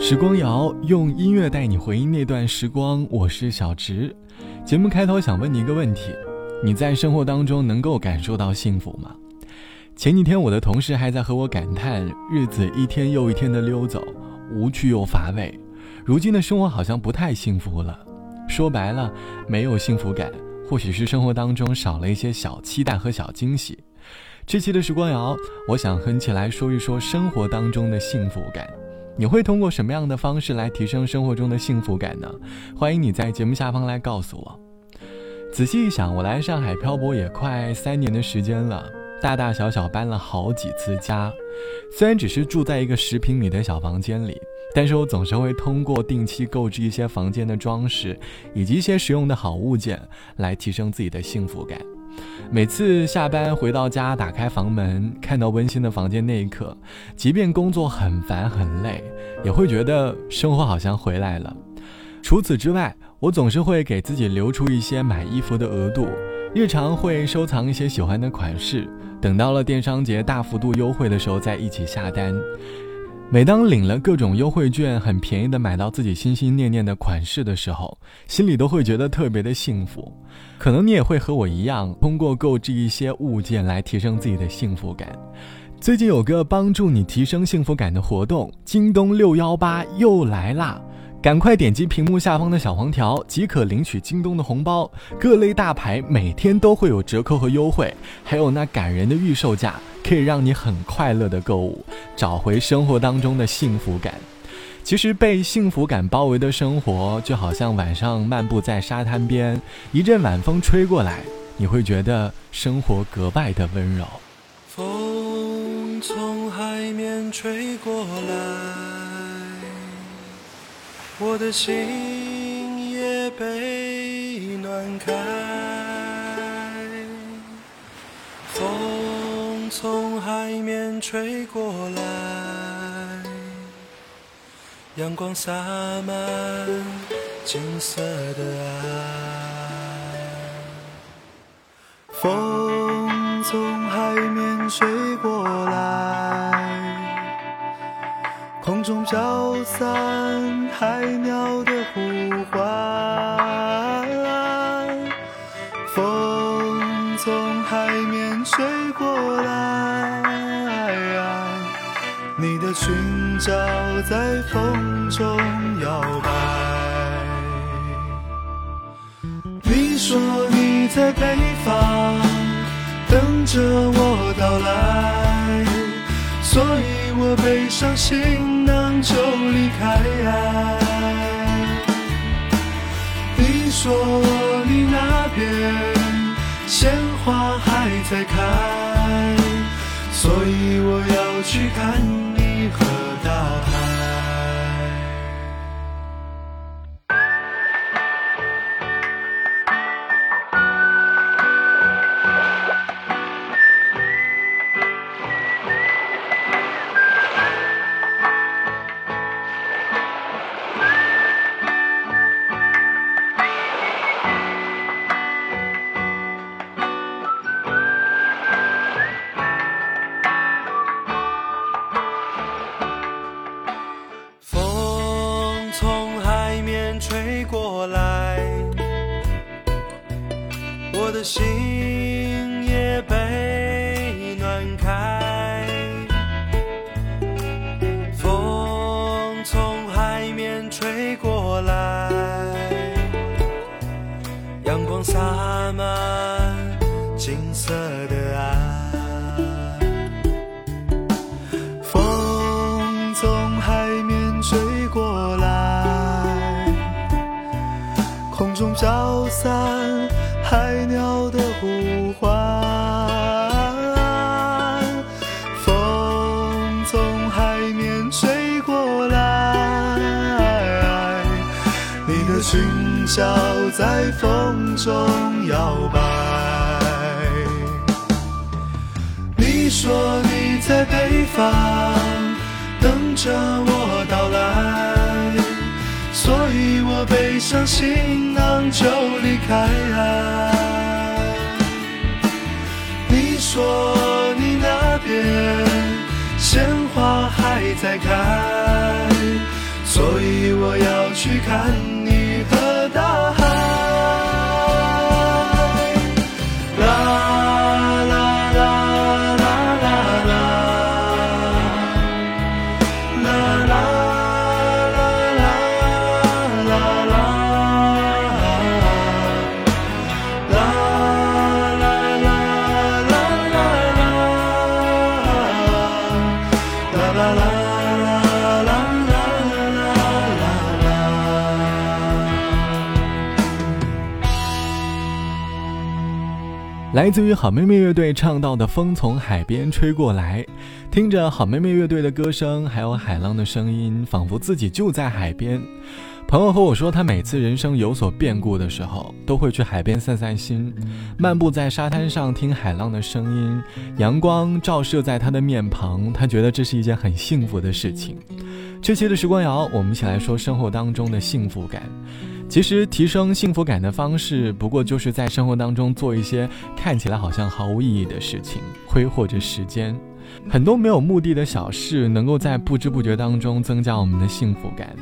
时光谣用音乐带你回忆那段时光，我是小植。节目开头想问你一个问题：你在生活当中能够感受到幸福吗？前几天我的同事还在和我感叹，日子一天又一天的溜走，无趣又乏味。如今的生活好像不太幸福了。说白了，没有幸福感，或许是生活当中少了一些小期待和小惊喜。这期的时光谣，我想哼起来说一说生活当中的幸福感。你会通过什么样的方式来提升生活中的幸福感呢？欢迎你在节目下方来告诉我。仔细一想，我来上海漂泊也快三年的时间了，大大小小搬了好几次家。虽然只是住在一个十平米的小房间里，但是我总是会通过定期购置一些房间的装饰，以及一些实用的好物件，来提升自己的幸福感。每次下班回到家，打开房门，看到温馨的房间那一刻，即便工作很烦很累，也会觉得生活好像回来了。除此之外，我总是会给自己留出一些买衣服的额度，日常会收藏一些喜欢的款式，等到了电商节大幅度优惠的时候再一起下单。每当领了各种优惠券，很便宜的买到自己心心念念的款式的时候，心里都会觉得特别的幸福。可能你也会和我一样，通过购置一些物件来提升自己的幸福感。最近有个帮助你提升幸福感的活动，京东六幺八又来啦！赶快点击屏幕下方的小黄条，即可领取京东的红包。各类大牌每天都会有折扣和优惠，还有那感人的预售价，可以让你很快乐的购物，找回生活当中的幸福感。其实被幸福感包围的生活，就好像晚上漫步在沙滩边，一阵晚风吹过来，你会觉得生活格外的温柔。风从海面吹过来。我的心也被暖开，风从海面吹过来，阳光洒满金色的爱。风从海面吹过风中飘散海鸟的呼唤，风从海面吹过来，你的裙角在风中摇摆。你说你在北方等着我到来，所以我背上行。就离开。你说你那边鲜花还在开，所以我要去看你和裙角在风中摇摆。你说你在北方等着我到来，所以我背上行囊就离开。你说你那边鲜花还在开，所以我要去看你你和来自于好妹妹乐队唱到的《风从海边吹过来》，听着好妹妹乐队的歌声，还有海浪的声音，仿佛自己就在海边。朋友和我说，他每次人生有所变故的时候，都会去海边散散心，漫步在沙滩上，听海浪的声音，阳光照射在他的面庞，他觉得这是一件很幸福的事情。这期的时光谣，我们一起来说生活当中的幸福感。其实提升幸福感的方式，不过就是在生活当中做一些看起来好像毫无意义的事情，挥霍着时间。很多没有目的的小事，能够在不知不觉当中增加我们的幸福感。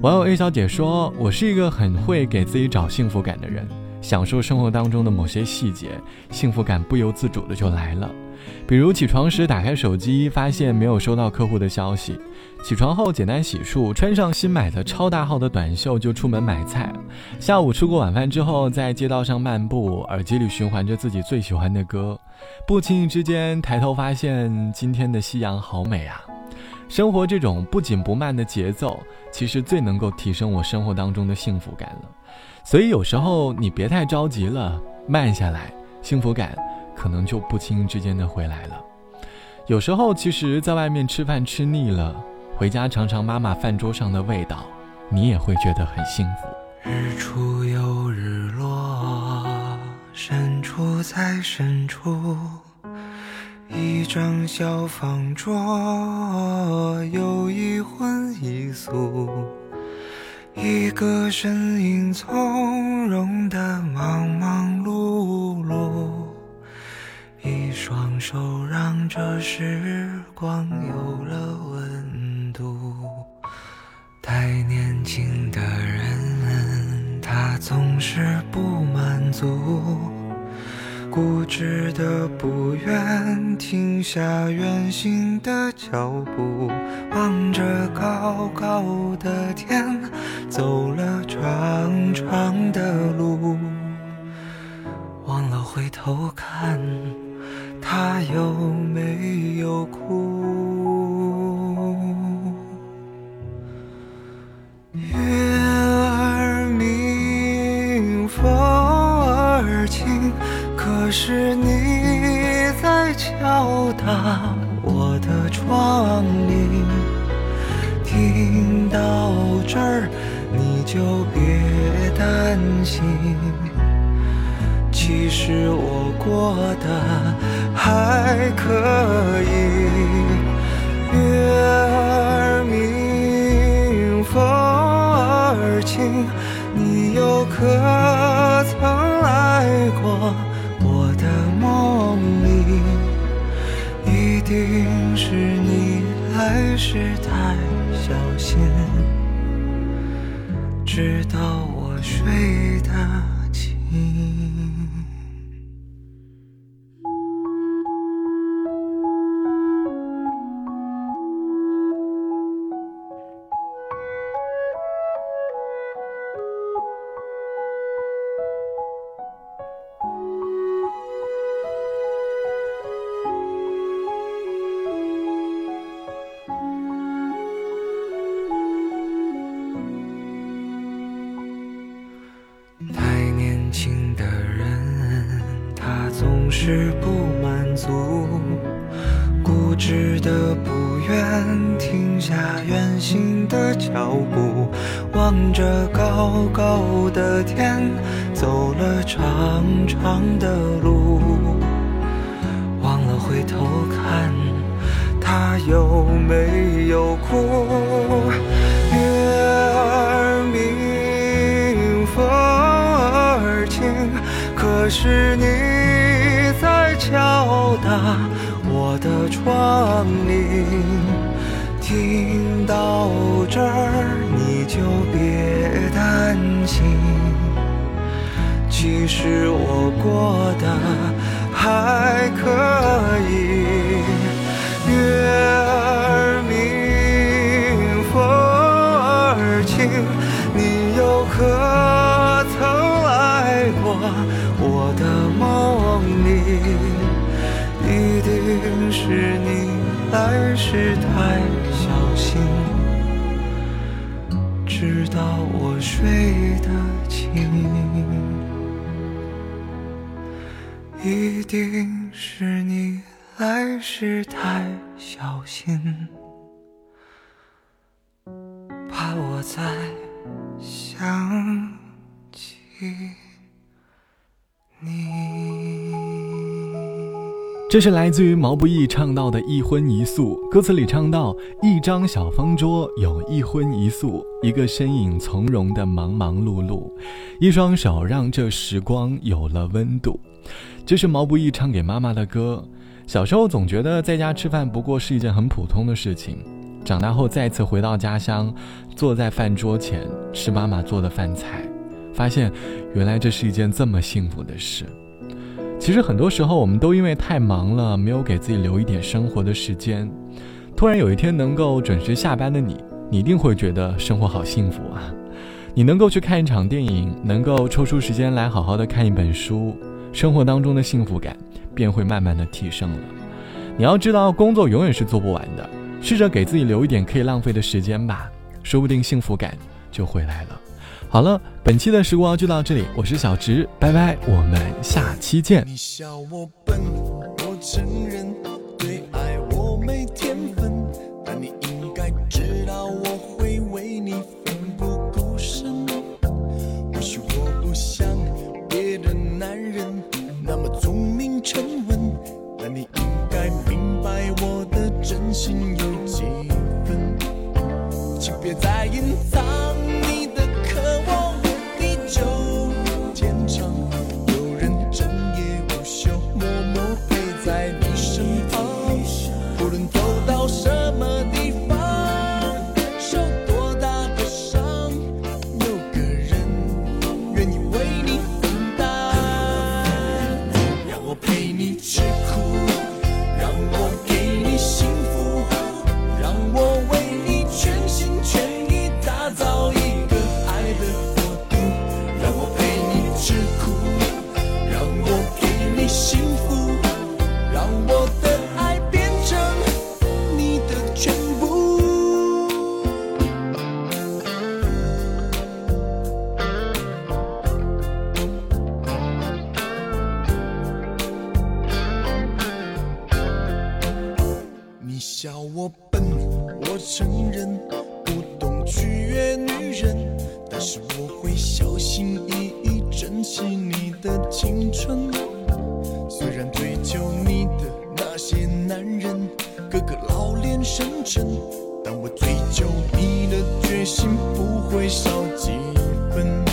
网友 A 小姐说：“我是一个很会给自己找幸福感的人，享受生活当中的某些细节，幸福感不由自主的就来了。比如起床时打开手机，发现没有收到客户的消息；起床后简单洗漱，穿上新买的超大号的短袖就出门买菜；下午吃过晚饭之后，在街道上漫步，耳机里循环着自己最喜欢的歌，不经意之间抬头发现今天的夕阳好美啊！生活这种不紧不慢的节奏，其实最能够提升我生活当中的幸福感了。所以有时候你别太着急了，慢下来，幸福感可能就不轻易之间的回来了。有时候其实，在外面吃饭吃腻了，回家尝尝妈妈饭桌上的味道，你也会觉得很幸福。日出又日落，深处在深处，一张小方桌，有一荤一素，一个身影从容的忙忙碌碌，一双手让这时光有了温度。太年轻的人，他总是不满足，固执的不愿停下远行的脚步，望着高高的回头看，他有没有哭。其实我过得还可以。月儿明，风儿轻，你又可曾来过我的梦里？一定是你来时太小心，直到我睡的是不满足，固执的不愿停下远行的脚步，望着高高的天，走了长长的路，忘了回头看，他有没有哭？月儿明，风儿轻，可是你敲打我的窗棂。听到这儿你，就别担心，其实我过得还可以。月儿明，风儿轻，你又可来时太小心。直到我睡得轻，一定是你来时太小心，怕我再想起你。这是来自于毛不易唱到的一荤一素，歌词里唱到：一张小方桌，有一荤一素，一个身影从容的忙忙碌碌，一双手让这时光有了温度。这是毛不易唱给妈妈的歌。小时候总觉得在家吃饭不过是一件很普通的事情，长大后再次回到家乡，坐在饭桌前吃妈妈做的饭菜，发现原来这是一件这么幸福的事。其实很多时候，我们都因为太忙了，没有给自己留一点生活的时间。突然有一天能够准时下班的你，你一定会觉得生活好幸福啊！你能够去看一场电影，能够抽出时间来好好的看一本书，生活当中的幸福感便会慢慢的提升了。你要知道，工作永远是做不完的，试着给自己留一点可以浪费的时间吧，说不定幸福感就回来了。好了，本期的时光就到这里，我是小直，拜拜，我们下期见。你笑我笨，我承认是我会小心翼翼珍惜你的青春。虽然追求你的那些男人个个老练深沉，但我追求你的决心不会少几分。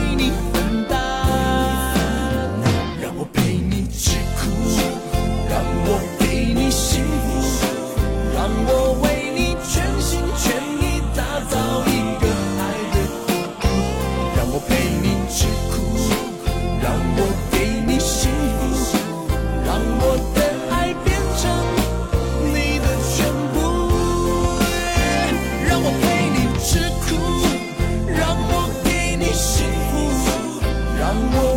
为你分担让我陪你吃苦。cuando